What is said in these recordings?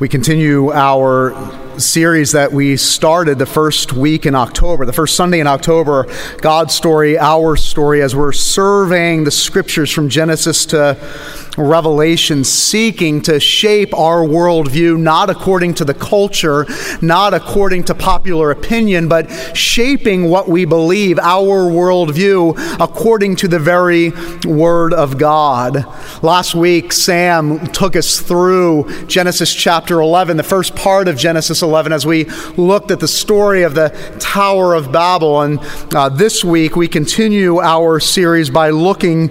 We continue our series that we started the first week in October, the first Sunday in October, God's story, our story, as we're surveying the scriptures from Genesis to Revelation, seeking to shape our worldview, not according to the culture, not according to popular opinion, but shaping what we believe, our worldview, according to the very Word of God. Last week, Sam took us through Genesis chapter 11, the first part of Genesis 11, as we looked at the story of the Tower of Babel. And uh, this week, we continue our series by looking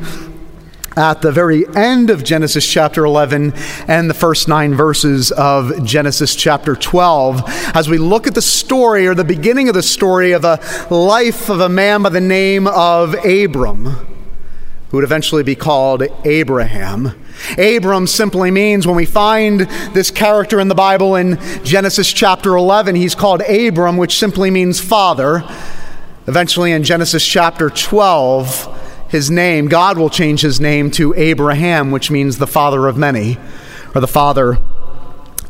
at the very end of Genesis chapter 11 and the first nine verses of Genesis chapter 12 as we look at the story or the beginning of the story of a life of a man by the name of Abram, who would eventually be called Abraham. Abram simply means when we find this character in the Bible in Genesis chapter 11, he's called Abram, which simply means father. Eventually in Genesis chapter 12, his name, God will change his name to Abraham, which means the father of many, or the father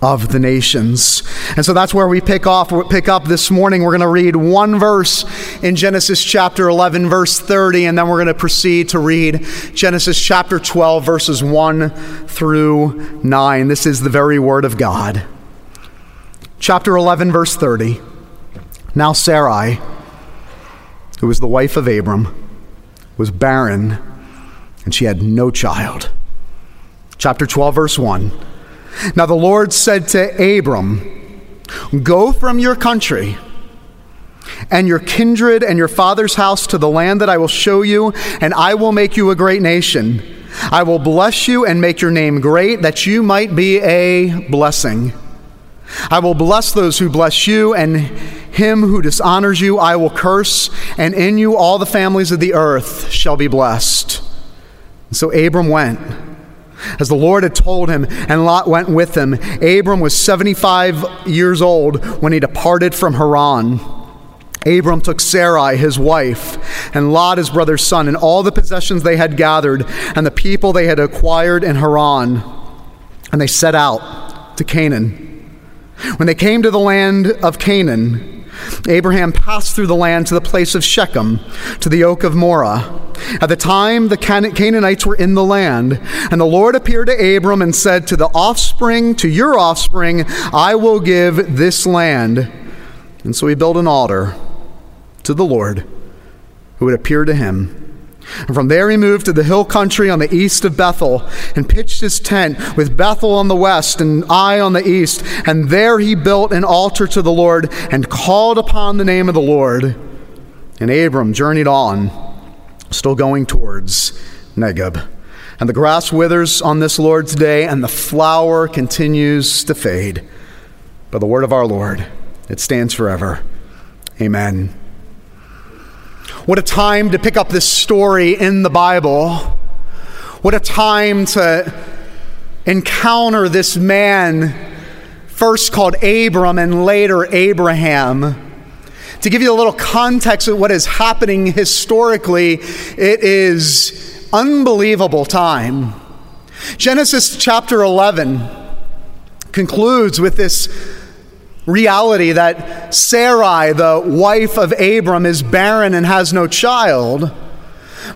of the nations. And so that's where we pick off pick up this morning. We're going to read one verse in Genesis chapter 11 verse 30 and then we're going to proceed to read Genesis chapter 12 verses 1 through 9. This is the very word of God. Chapter 11 verse 30. Now Sarai, who was the wife of Abram, was barren and she had no child. Chapter 12, verse 1. Now the Lord said to Abram, Go from your country and your kindred and your father's house to the land that I will show you, and I will make you a great nation. I will bless you and make your name great, that you might be a blessing. I will bless those who bless you, and him who dishonors you I will curse, and in you all the families of the earth shall be blessed. So Abram went, as the Lord had told him, and Lot went with him. Abram was 75 years old when he departed from Haran. Abram took Sarai, his wife, and Lot, his brother's son, and all the possessions they had gathered, and the people they had acquired in Haran, and they set out to Canaan. When they came to the land of Canaan, Abraham passed through the land to the place of Shechem, to the oak of Moreh. At the time, the Canaanites were in the land, and the Lord appeared to Abram and said, To the offspring, to your offspring, I will give this land. And so he built an altar to the Lord, who had appeared to him. And from there he moved to the hill country on the east of Bethel and pitched his tent with Bethel on the west and Ai on the east. And there he built an altar to the Lord and called upon the name of the Lord. And Abram journeyed on, still going towards Negeb. And the grass withers on this Lord's day, and the flower continues to fade. But the word of our Lord, it stands forever. Amen. What a time to pick up this story in the Bible. What a time to encounter this man, first called Abram and later Abraham. To give you a little context of what is happening historically, it is unbelievable time. Genesis chapter 11 concludes with this reality that Sarai, the wife of Abram, is barren and has no child.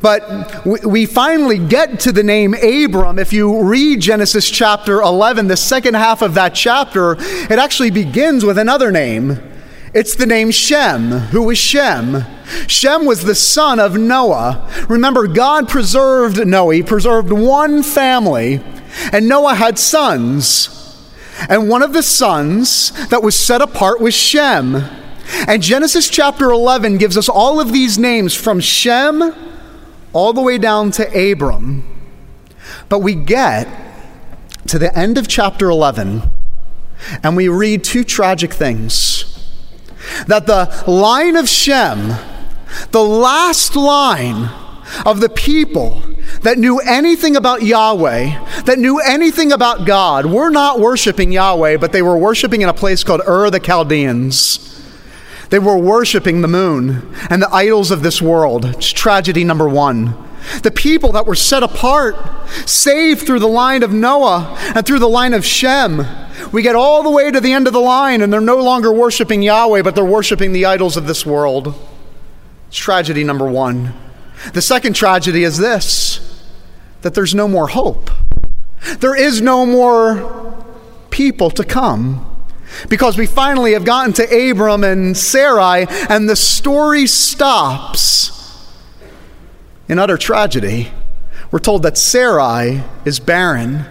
But we finally get to the name Abram. If you read Genesis chapter 11, the second half of that chapter, it actually begins with another name. It's the name Shem. Who was Shem? Shem was the son of Noah. Remember, God preserved Noah, He preserved one family, and Noah had sons. And one of the sons that was set apart was Shem. And Genesis chapter 11 gives us all of these names from Shem all the way down to Abram. But we get to the end of chapter 11 and we read two tragic things. That the line of Shem, the last line of the people that knew anything about Yahweh, that knew anything about God, were not worshiping Yahweh, but they were worshiping in a place called Ur the Chaldeans. They were worshiping the moon and the idols of this world. It's tragedy number one. the people that were set apart, saved through the line of Noah and through the line of Shem. We get all the way to the end of the line and they're no longer worshiping Yahweh, but they're worshiping the idols of this world. It's tragedy number one. The second tragedy is this that there's no more hope. There is no more people to come. Because we finally have gotten to Abram and Sarai, and the story stops in utter tragedy. We're told that Sarai is barren.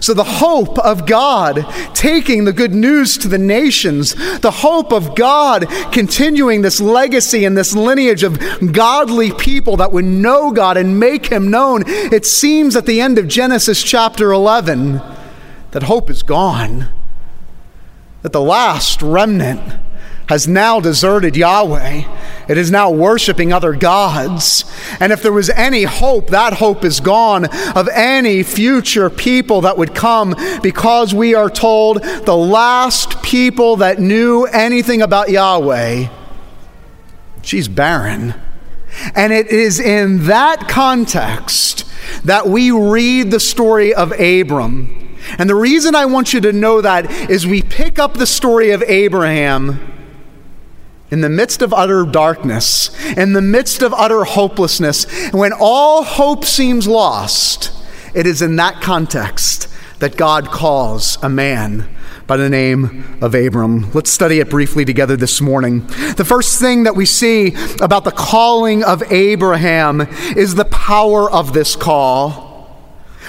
So, the hope of God taking the good news to the nations, the hope of God continuing this legacy and this lineage of godly people that would know God and make Him known, it seems at the end of Genesis chapter 11 that hope is gone. That the last remnant has now deserted Yahweh. It is now worshiping other gods. And if there was any hope, that hope is gone of any future people that would come because we are told the last people that knew anything about Yahweh, she's barren. And it is in that context that we read the story of Abram. And the reason I want you to know that is we pick up the story of Abraham in the midst of utter darkness, in the midst of utter hopelessness, when all hope seems lost, it is in that context that God calls a man by the name of Abram. Let's study it briefly together this morning. The first thing that we see about the calling of Abraham is the power of this call.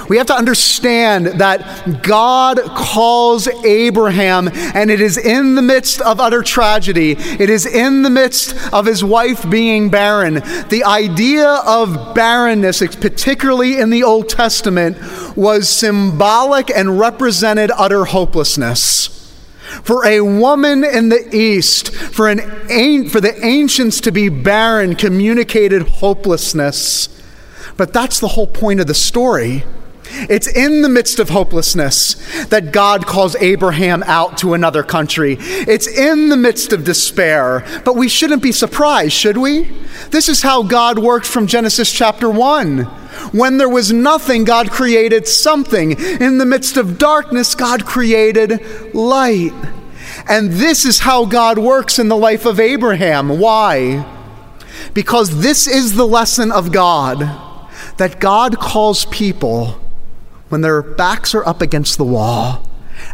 We have to understand that God calls Abraham, and it is in the midst of utter tragedy. It is in the midst of his wife being barren. The idea of barrenness, particularly in the Old Testament, was symbolic and represented utter hopelessness. For a woman in the East, for, an, for the ancients to be barren, communicated hopelessness. But that's the whole point of the story. It's in the midst of hopelessness that God calls Abraham out to another country. It's in the midst of despair, but we shouldn't be surprised, should we? This is how God worked from Genesis chapter 1. When there was nothing, God created something. In the midst of darkness, God created light. And this is how God works in the life of Abraham. Why? Because this is the lesson of God that God calls people when their backs are up against the wall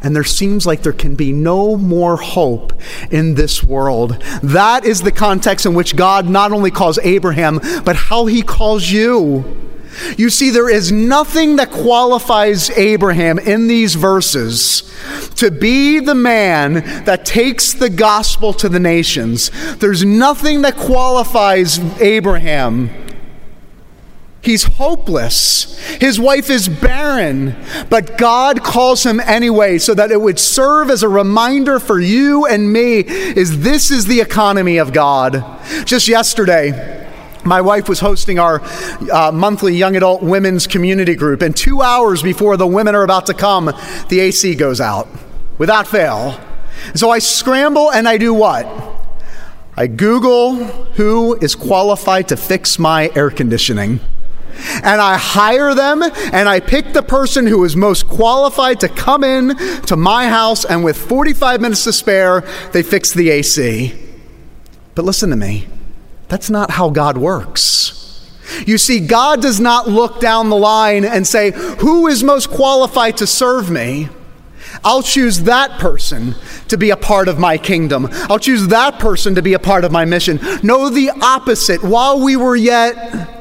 and there seems like there can be no more hope in this world. That is the context in which God not only calls Abraham, but how he calls you. You see, there is nothing that qualifies Abraham in these verses to be the man that takes the gospel to the nations. There's nothing that qualifies Abraham He's hopeless. His wife is barren, but God calls him anyway so that it would serve as a reminder for you and me is this is the economy of God. Just yesterday, my wife was hosting our uh, monthly young adult women's community group, and two hours before the women are about to come, the AC goes out without fail. So I scramble and I do what? I Google who is qualified to fix my air conditioning and I hire them and I pick the person who is most qualified to come in to my house and with 45 minutes to spare, they fix the AC. But listen to me. That's not how God works. You see, God does not look down the line and say, Who is most qualified to serve me? I'll choose that person to be a part of my kingdom. I'll choose that person to be a part of my mission. No, the opposite. While we were yet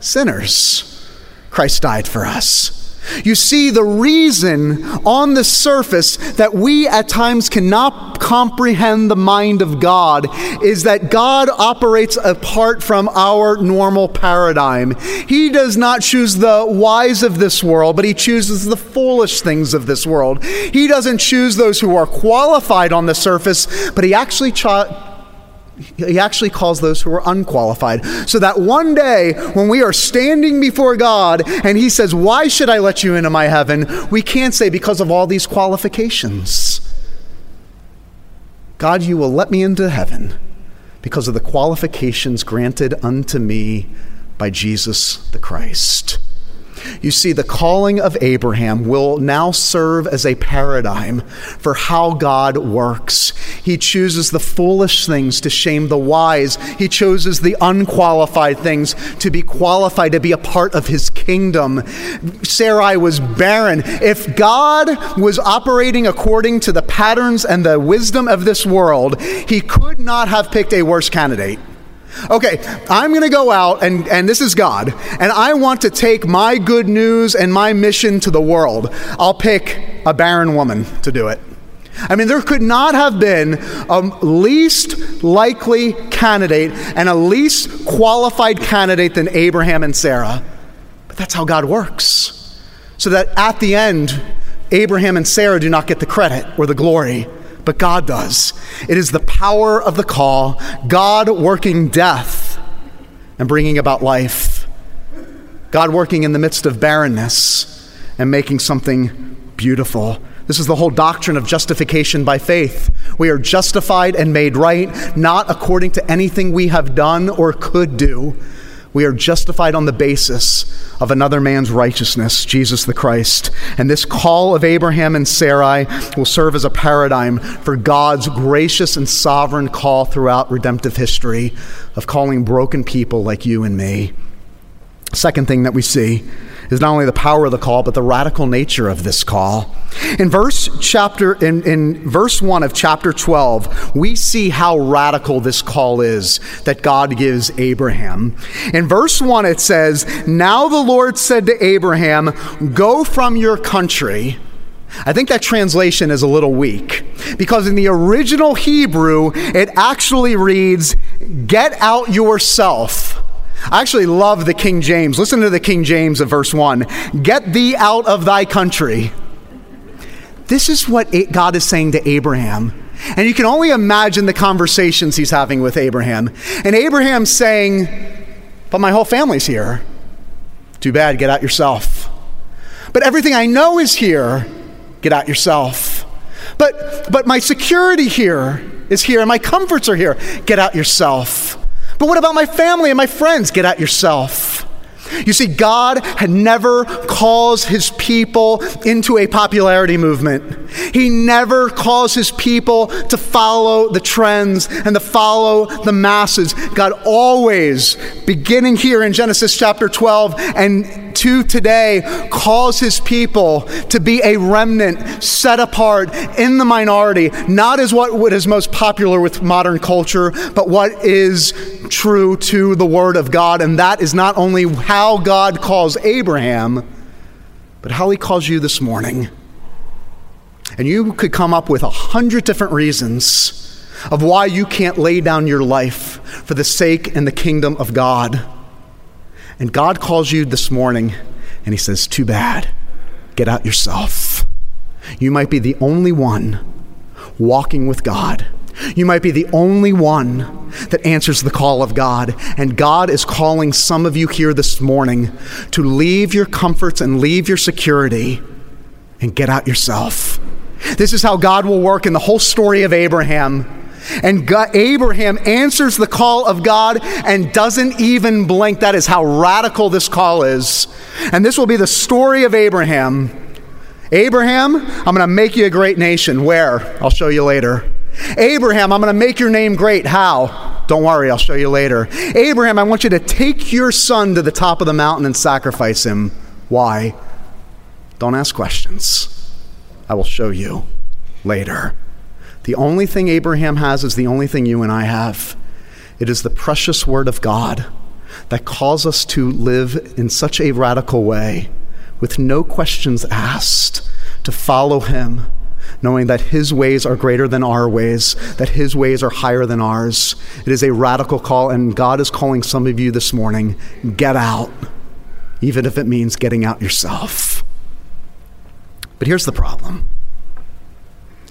sinners. Christ died for us. You see, the reason on the surface that we at times cannot comprehend the mind of God is that God operates apart from our normal paradigm. He does not choose the wise of this world, but He chooses the foolish things of this world. He doesn't choose those who are qualified on the surface, but He actually he actually calls those who are unqualified. So that one day, when we are standing before God and He says, Why should I let you into my heaven? we can't say, Because of all these qualifications. God, you will let me into heaven because of the qualifications granted unto me by Jesus the Christ. You see, the calling of Abraham will now serve as a paradigm for how God works. He chooses the foolish things to shame the wise. He chooses the unqualified things to be qualified to be a part of his kingdom. Sarai was barren. If God was operating according to the patterns and the wisdom of this world, he could not have picked a worse candidate. Okay, I'm going to go out, and, and this is God, and I want to take my good news and my mission to the world. I'll pick a barren woman to do it. I mean, there could not have been a least likely candidate and a least qualified candidate than Abraham and Sarah. But that's how God works. So that at the end, Abraham and Sarah do not get the credit or the glory but God does. It is the power of the call, God working death and bringing about life, God working in the midst of barrenness and making something beautiful. This is the whole doctrine of justification by faith. We are justified and made right, not according to anything we have done or could do we are justified on the basis of another man's righteousness, Jesus the Christ. And this call of Abraham and Sarai will serve as a paradigm for God's gracious and sovereign call throughout redemptive history of calling broken people like you and me. Second thing that we see is not only the power of the call, but the radical nature of this call. In verse chapter in, in verse 1 of chapter 12, we see how radical this call is that God gives Abraham. In verse 1 it says, Now the Lord said to Abraham, Go from your country. I think that translation is a little weak because in the original Hebrew, it actually reads, Get out yourself I actually love the King James. Listen to the King James of verse 1 Get thee out of thy country. This is what God is saying to Abraham. And you can only imagine the conversations he's having with Abraham. And Abraham's saying, But my whole family's here. Too bad, get out yourself. But everything I know is here. Get out yourself. But, but my security here is here, and my comforts are here. Get out yourself. But what about my family and my friends? Get out yourself. You see, God had never calls his people into a popularity movement. He never calls his people to follow the trends and to follow the masses. God always, beginning here in Genesis chapter 12 and to today, calls his people to be a remnant set apart in the minority, not as what is most popular with modern culture, but what is true to the Word of God. And that is not only how God calls Abraham, but how he calls you this morning. And you could come up with a hundred different reasons of why you can't lay down your life for the sake and the kingdom of God. And God calls you this morning and he says, Too bad. Get out yourself. You might be the only one walking with God. You might be the only one that answers the call of God. And God is calling some of you here this morning to leave your comforts and leave your security and get out yourself. This is how God will work in the whole story of Abraham. And God, Abraham answers the call of God and doesn't even blink. That is how radical this call is. And this will be the story of Abraham. Abraham, I'm going to make you a great nation. Where? I'll show you later. Abraham, I'm going to make your name great. How? Don't worry, I'll show you later. Abraham, I want you to take your son to the top of the mountain and sacrifice him. Why? Don't ask questions. I will show you later. The only thing Abraham has is the only thing you and I have. It is the precious word of God that calls us to live in such a radical way, with no questions asked, to follow him, knowing that his ways are greater than our ways, that his ways are higher than ours. It is a radical call, and God is calling some of you this morning get out, even if it means getting out yourself. But here's the problem.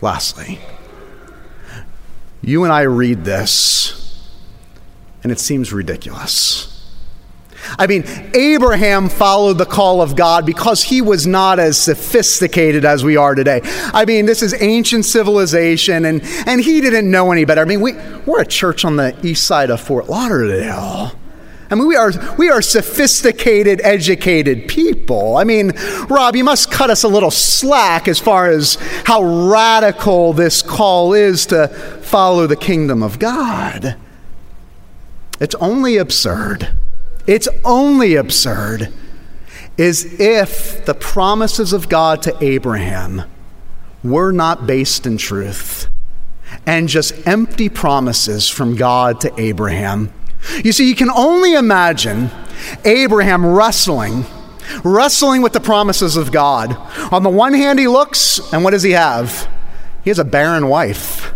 Lastly, you and I read this, and it seems ridiculous. I mean, Abraham followed the call of God because he was not as sophisticated as we are today. I mean, this is ancient civilization, and, and he didn't know any better. I mean, we, we're a church on the east side of Fort Lauderdale. I mean, we are, we are sophisticated, educated people. I mean, Rob, you must cut us a little slack as far as how radical this call is to follow the kingdom of God. It's only absurd. It's only absurd is if the promises of God to Abraham were not based in truth and just empty promises from God to Abraham. You see, you can only imagine Abraham wrestling, wrestling with the promises of God. On the one hand, he looks, and what does he have? He has a barren wife.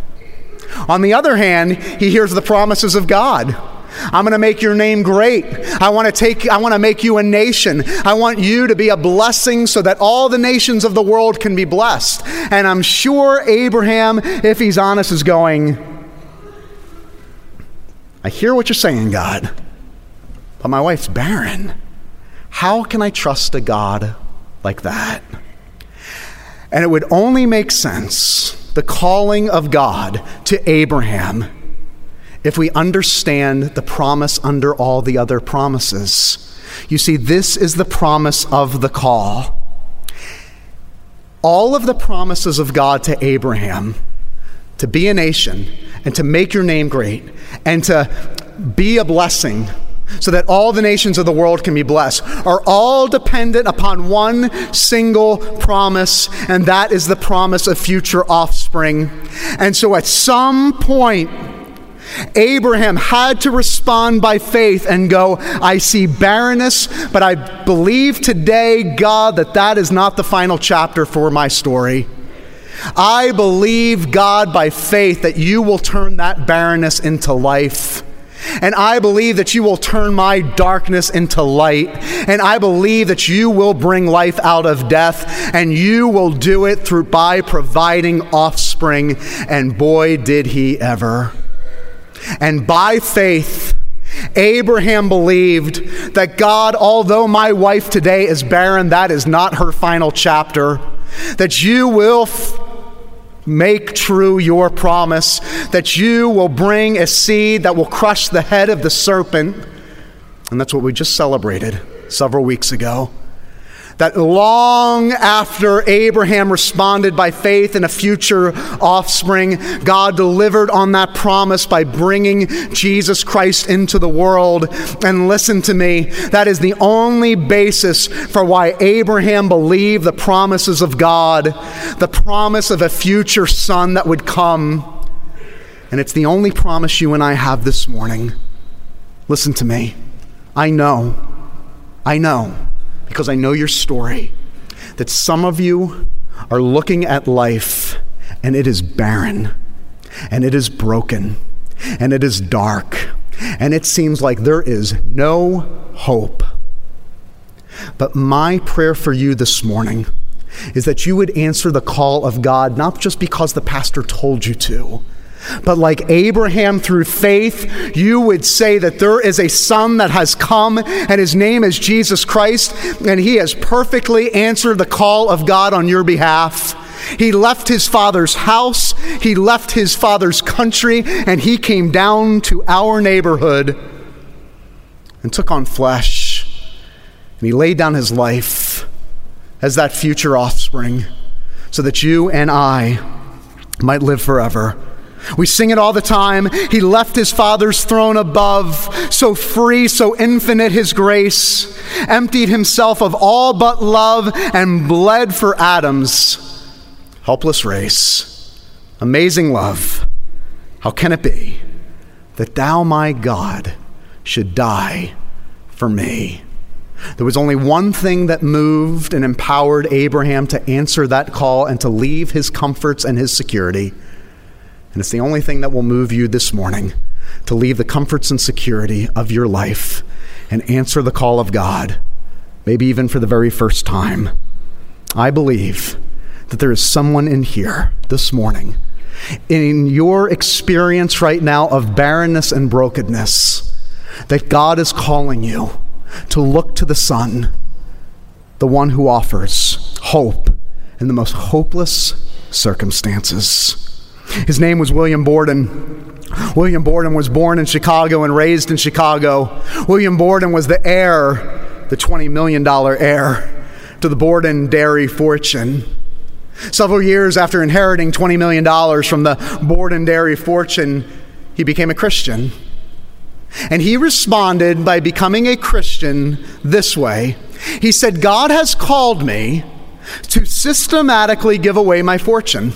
On the other hand, he hears the promises of God. I'm going to make your name great. I want to take I want to make you a nation. I want you to be a blessing so that all the nations of the world can be blessed. And I'm sure Abraham, if he's honest, is going, I hear what you're saying, God, but my wife's barren. How can I trust a God like that? And it would only make sense, the calling of God to Abraham if we understand the promise under all the other promises. You see, this is the promise of the call. All of the promises of God to Abraham to be a nation and to make your name great and to be a blessing so that all the nations of the world can be blessed are all dependent upon one single promise, and that is the promise of future offspring. And so at some point, Abraham had to respond by faith and go, I see barrenness, but I believe today, God, that that is not the final chapter for my story. I believe, God, by faith, that you will turn that barrenness into life. And I believe that you will turn my darkness into light. And I believe that you will bring life out of death. And you will do it through by providing offspring. And boy, did he ever. And by faith, Abraham believed that God, although my wife today is barren, that is not her final chapter, that you will f- make true your promise, that you will bring a seed that will crush the head of the serpent. And that's what we just celebrated several weeks ago that long after Abraham responded by faith in a future offspring, God delivered on that promise by bringing Jesus Christ into the world. And listen to me, that is the only basis for why Abraham believed the promises of God, the promise of a future son that would come. And it's the only promise you and I have this morning. Listen to me. I know, I know because I know your story, that some of you are looking at life and it is barren, and it is broken, and it is dark, and it seems like there is no hope. But my prayer for you this morning is that you would answer the call of God, not just because the pastor told you to but like Abraham through faith, you would say that there is a son that has come, and his name is Jesus Christ, and he has perfectly answered the call of God on your behalf. He left his father's house, he left his father's country, and he came down to our neighborhood and took on flesh. And he laid down his life as that future offspring so that you and I might live forever. We sing it all the time. He left his Father's throne above, so free, so infinite his grace, emptied himself of all but love, and bled for Adam's helpless race. Amazing love. How can it be that thou, my God, should die for me? There was only one thing that moved and empowered Abraham to answer that call and to leave his comforts and his security. And it's the only thing that will move you this morning to leave the comforts and security of your life and answer the call of God, maybe even for the very first time. I believe that there is someone in here this morning, in your experience right now of barrenness and brokenness, that God is calling you to look to the Son, the one who offers hope in the most hopeless circumstances. His name was William Borden. William Borden was born in Chicago and raised in Chicago. William Borden was the heir, the $20 million heir, to the Borden dairy fortune. Several years after inheriting $20 million from the Borden dairy fortune, he became a Christian. And he responded by becoming a Christian this way He said, God has called me to systematically give away my fortune.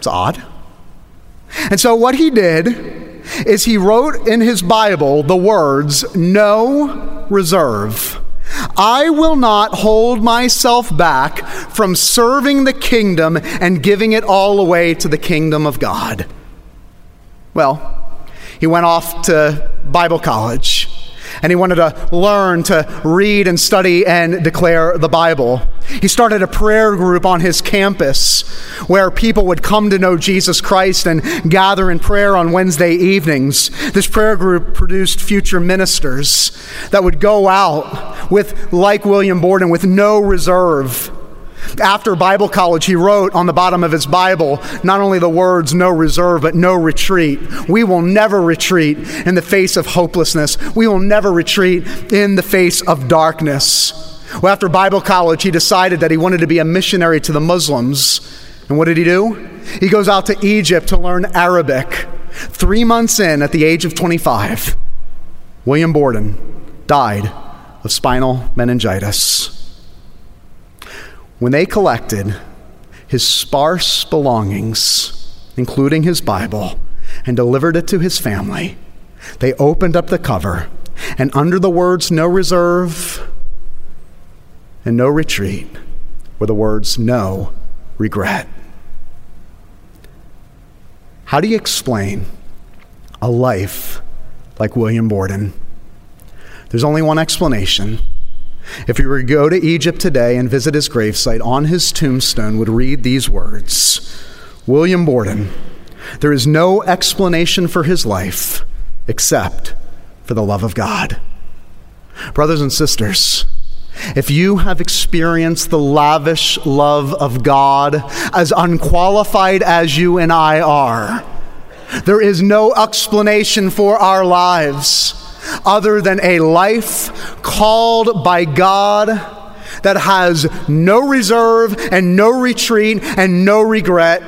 It's odd. And so, what he did is he wrote in his Bible the words, No reserve. I will not hold myself back from serving the kingdom and giving it all away to the kingdom of God. Well, he went off to Bible college and he wanted to learn to read and study and declare the Bible. He started a prayer group on his campus where people would come to know Jesus Christ and gather in prayer on Wednesday evenings. This prayer group produced future ministers that would go out with, like William Borden, with no reserve after Bible college, he wrote on the bottom of his Bible not only the words no reserve, but no retreat. We will never retreat in the face of hopelessness. We will never retreat in the face of darkness. Well, after Bible college, he decided that he wanted to be a missionary to the Muslims. And what did he do? He goes out to Egypt to learn Arabic. Three months in, at the age of 25, William Borden died of spinal meningitis. When they collected his sparse belongings, including his Bible, and delivered it to his family, they opened up the cover, and under the words no reserve and no retreat were the words no regret. How do you explain a life like William Borden? There's only one explanation if you were to go to Egypt today and visit his gravesite, on his tombstone would read these words William Borden. There is no explanation for his life except for the love of God. Brothers and sisters, if you have experienced the lavish love of God, as unqualified as you and I are, there is no explanation for our lives other than a life called by God that has no reserve and no retreat and no regret.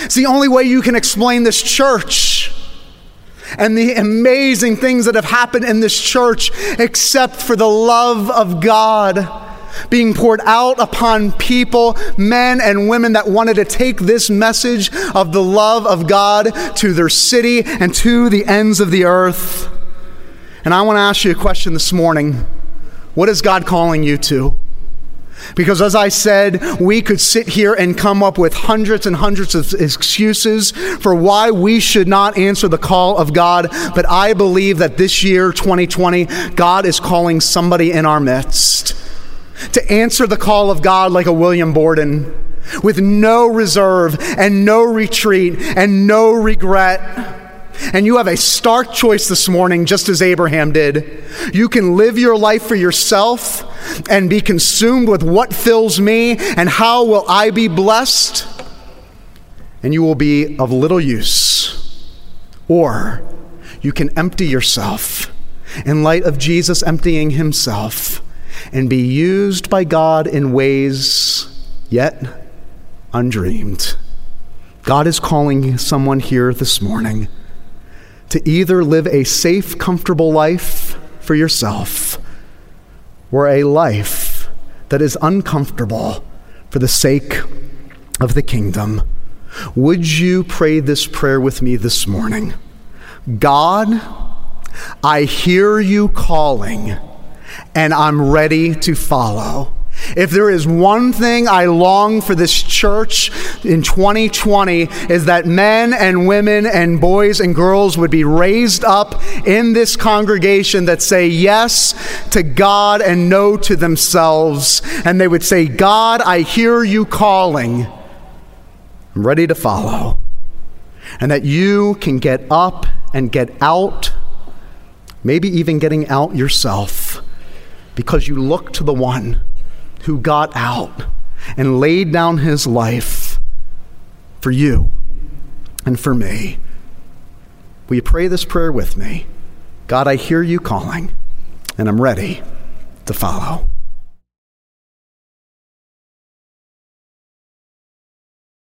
It's the only way you can explain this church and the amazing things that have happened in this church, except for the love of God being poured out upon people, men and women that wanted to take this message of the love of God to their city and to the ends of the earth. And I want to ask you a question this morning What is God calling you to? Because as I said, we could sit here and come up with hundreds and hundreds of excuses for why we should not answer the call of God. But I believe that this year, 2020, God is calling somebody in our midst to answer the call of God like a William Borden with no reserve and no retreat and no regret and you have a stark choice this morning, just as Abraham did. You can live your life for yourself and be consumed with what fills me and how will I be blessed, and you will be of little use. Or you can empty yourself in light of Jesus emptying himself and be used by God in ways yet undreamed. God is calling someone here this morning to either live a safe, comfortable life for yourself or a life that is uncomfortable for the sake of the kingdom. Would you pray this prayer with me this morning? God, I hear you calling, and I'm ready to follow. If there is one thing I long for this church in 2020 is that men and women and boys and girls would be raised up in this congregation that say yes to God and no to themselves. And they would say, God, I hear you calling. I'm ready to follow. And that you can get up and get out, maybe even getting out yourself, because you look to the one who got out and laid down his life for you and for me. Will you pray this prayer with me? God, I hear you calling, and I'm ready to follow.